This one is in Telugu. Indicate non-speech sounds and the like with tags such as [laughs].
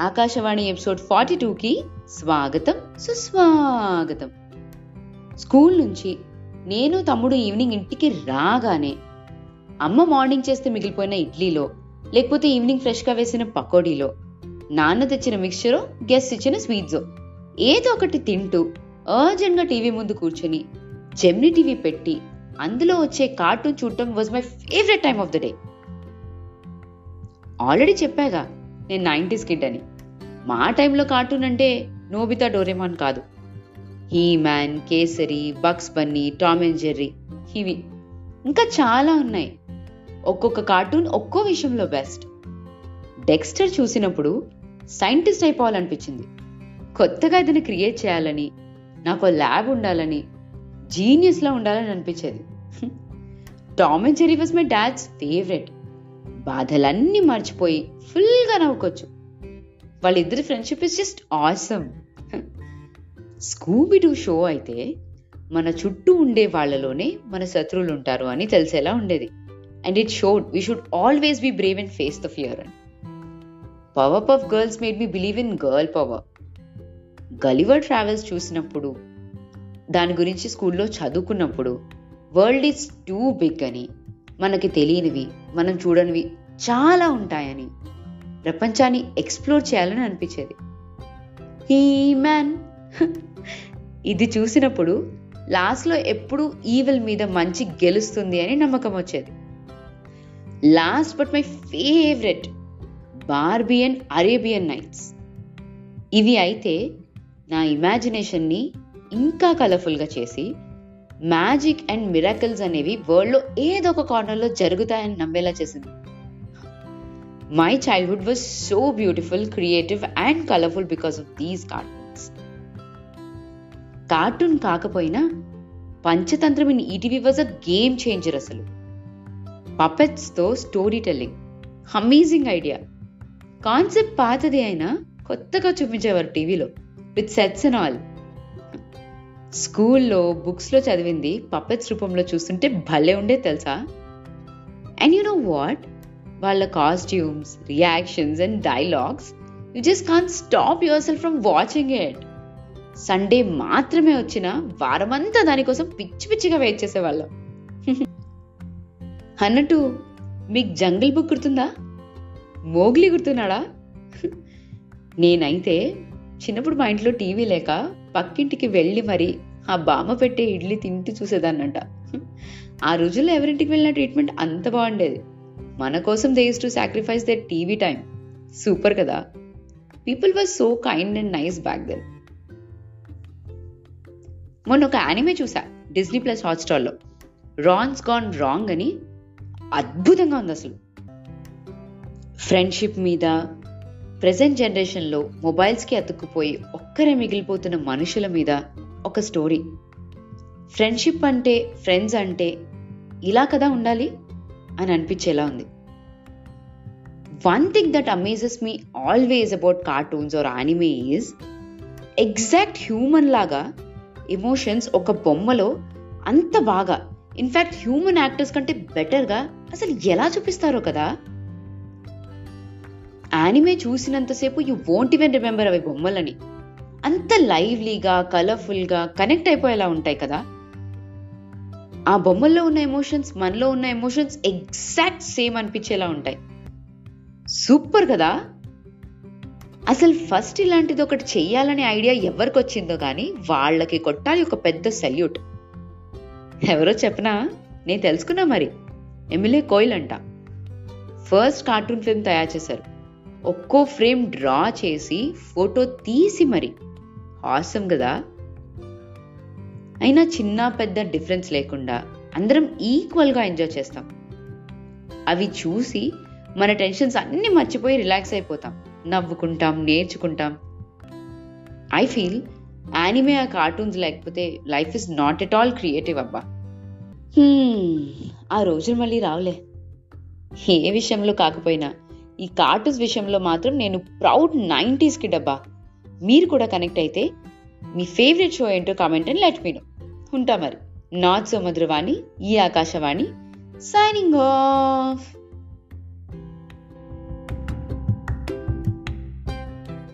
ఆకాశవాణి ఎపిసోడ్ ఫార్టీ టూకి స్వాగతం సుస్వాగతం. స్కూల్ నుంచి నేను తమ్ముడు ఈవినింగ్ ఇంటికి రాగానే అమ్మ మార్నింగ్ చేస్తే మిగిలిపోయిన ఇడ్లీలో లేకపోతే ఈవినింగ్ ఫ్రెష్గా వేసిన పకోడీలో నాన్న తెచ్చిన మిక్చరో గెస్ట్ ఇచ్చిన స్వీట్సో ఏదో ఒకటి తింటూ అర్జెంట్గా టీవీ ముందు కూర్చొని జెమ్ని టీవీ పెట్టి అందులో వచ్చే కార్టూన్ చూడటం was my favourite time of the day. Already చెప్పాగా నేను నైంటీస్ కిడ్ అని. మా టైంలో కార్టూన్ అంటే నోబితా డోరేమాన్ కాదు. He man kesari Bugs Bunny Tom and Jerry ఇవి ఇంకా చాలా ఉన్నాయి. ఒక్కొక్క కార్టూన్ ఒక్కో విషయంలో బెస్ట్. డెక్స్టర్ చూసినప్పుడు సైంటిస్ట్ అయిపోవాలనిపించింది. కొత్తగా ఏదైనా క్రియేట్ చేయాలని నాకు ల్యాబ్ ఉండాలని జీనియస్లా ఉండాలని అనిపించేది. Tom and Jerry was my dad's favourite. బాధలన్నీ మర్చిపోయి ఫుల్గా నవ్వుకోవచ్చు. వాళ్ళిద్దరి friendship is just awesome Scooby Doo show అయితే మన చుట్టూ ఉండే వాళ్ళలోనే మన శత్రువులు ఉంటారు అని తెలిసేలా ఉండేది. And it showed we should always be brave and face the fear and Powerpuff Girls made me believe in girl power Gulliver Travels చూసినప్పుడు దాని గురించి స్కూల్లో చదువుకున్నప్పుడు వరల్డ్ ఈజ్ టూ బిగ్ అని మనకి తెలియనివి మనం చూడనివి చాలా ఉంటాయని ప్రపంచాన్ని ఎక్స్ప్లోర్ చేయాలని అనిపించేది. He man. [laughs] ఇది చూసినప్పుడు లాస్ట్లో ఎప్పుడు ఈవిల్ మీద మంచి గెలుస్తుంది అని నమ్మకం వచ్చేది. లాస్ట్ బట్ మై ఫేవరెట్ బార్బియన్ అరేబియన్ నైట్స్. ఇవి అయితే నా ఇమాజినేషన్ని ఇంకా కలర్ఫుల్గా చేసి మ్యాజిక్ అండ్ మిరాకిల్స్ అనేవి వరల్డ్లో ఏదో ఒక కార్నర్లో జరుగుతాయని నమ్మేలా చేసింది. My childhood was so beautiful creative and colourful because of these cartoons cartoon కాకపోయినా Panchatantram in ETV was a game changer అసలు. పపెట్స్తో story telling amazing idea concept పాతది అయినా కొత్తగా చూపించేవారు టీవీలో విత్ సెట్స్ అండ్ ఆల్ స్కూల్లో బుక్స్లో చదివింది పప్పెట్స్ రూపంలో చూస్తుంటే భలే ఉండే తెలుసా? అండ్ యు నో వాట్ వాళ్ళ costumes reactions and dialogues you just can stop yourself from watching it Sunday మాత్రమే వచ్చిన వారమంతా దానికోసం పిచ్చి పిచ్చిగా వెయిట్ చేసేవాళ్ళం. [laughs] అన్నట్టు మీకు జంగిల్ బుక్ గుర్తుందా? మోగ్లీ గుర్తున్నాడా? [laughs] నేనైతే చిన్నప్పుడు మా ఇంట్లో టీవీ లేక పక్కింటికి వెళ్ళి మరి ఆ బామ్మ పెట్టే ఇడ్లీ తింటూ చూసేదాన్నంట. ఆ రోజుల్లో ఎవరింటికి వెళ్ళిన ట్రీట్మెంట్ అంత బాగుండేది. మన కోసం they used to sacrifice the TV time super కదా. People was so kind and nice back then మొన్న ఒక యానిమే చూసా డిస్నీ ప్లస్ హాట్స్టార్లో. రాన్స్ గాన్ రాంగ్ అని అద్భుతంగా ఉంది అసలు. ఫ్రెండ్షిప్ మీద ప్రజెంట్ జనరేషన్లో మొబైల్స్కి అతుక్కుపోయి ఒక్కరే మిగిలిపోతున్న మనుషుల మీద ఒక స్టోరీ. ఫ్రెండ్షిప్ అంటే ఫ్రెండ్స్ అంటే ఇలా కదా ఉండాలి? అని అనిపించేలా ఉంది. One thing that amazes me always about cartoons or anime is exact human లాగా ఎమోషన్స్ ఒక బొమ్మలో అంత బాగా. ఇన్ఫ్యాక్ట్ హ్యూమన్ యాక్టర్స్ కంటే బెటర్గా అసలు ఎలా చూపిస్తారో కదా? యానిమే చూసినంతసేపు యూ వోంట్ ఈవెన్ రిమెంబర్ అవి బొమ్మలని. అంత లైవ్లీగా కలర్ఫుల్గా కనెక్ట్ అయిపోయేలా ఉంటాయి కదా? ఆ బొమ్మల్లో ఉన్న ఎమోషన్స్ మనలో ఉన్న ఎమోషన్స్ ఎగ్జాక్ట్ సేమ్ అనిపించేలా ఉంటాయి. సూపర్ కదా? అసలు ఫస్ట్ ఇలాంటిది ఒకటి చెయ్యాలనే ఐడియా ఎవరికి వచ్చిందో కానీ వాళ్ళకి కొట్టాలి ఒక పెద్ద సెల్యూట్ ఎవరో చెప్పనా? నేను తెలుసుకున్నా మరి. ఎమ్మెల్యే కోయిల్ అంట. ఫస్ట్ కార్టూన్ ఫిల్మ్ తయారు చేశారు. ఒక్కో ఫ్రేమ్ డ్రా చేసి ఫోటో తీసి మరి. ఆసం కదా? అయినా చిన్న పెద్ద డిఫరెన్స్ లేకుండా అందరం ఈక్వల్గా ఎంజాయ్ చేస్తాం. అవి చూసి మన టెన్షన్స్ అన్నీ మర్చిపోయి రిలాక్స్ అయిపోతాం. నవ్వుకుంటాం నేర్చుకుంటాం. ఐ ఫీల్ యానిమే ఆ కార్టూన్స్ లేకపోతే life is not at all creative అబ్బా. Hmm, ఆ రోజులు మళ్ళీ రావులే. ఏ విషయంలో కాకపోయినా ఈ కార్టూన్స్ విషయంలో మాత్రం నేను ప్రౌడ్ నైంటీస్కి డబ్బా. మీరు కూడా కనెక్ట్ అయితే మీ ఫేవరెట్ షో ఏంటో కామెంట్ అని లెట్ మీ నో ఉంటా మరి. నాట్ సో మధురవాణి ఈ ఆకాశవాణి సైనింగ్ ఆఫ్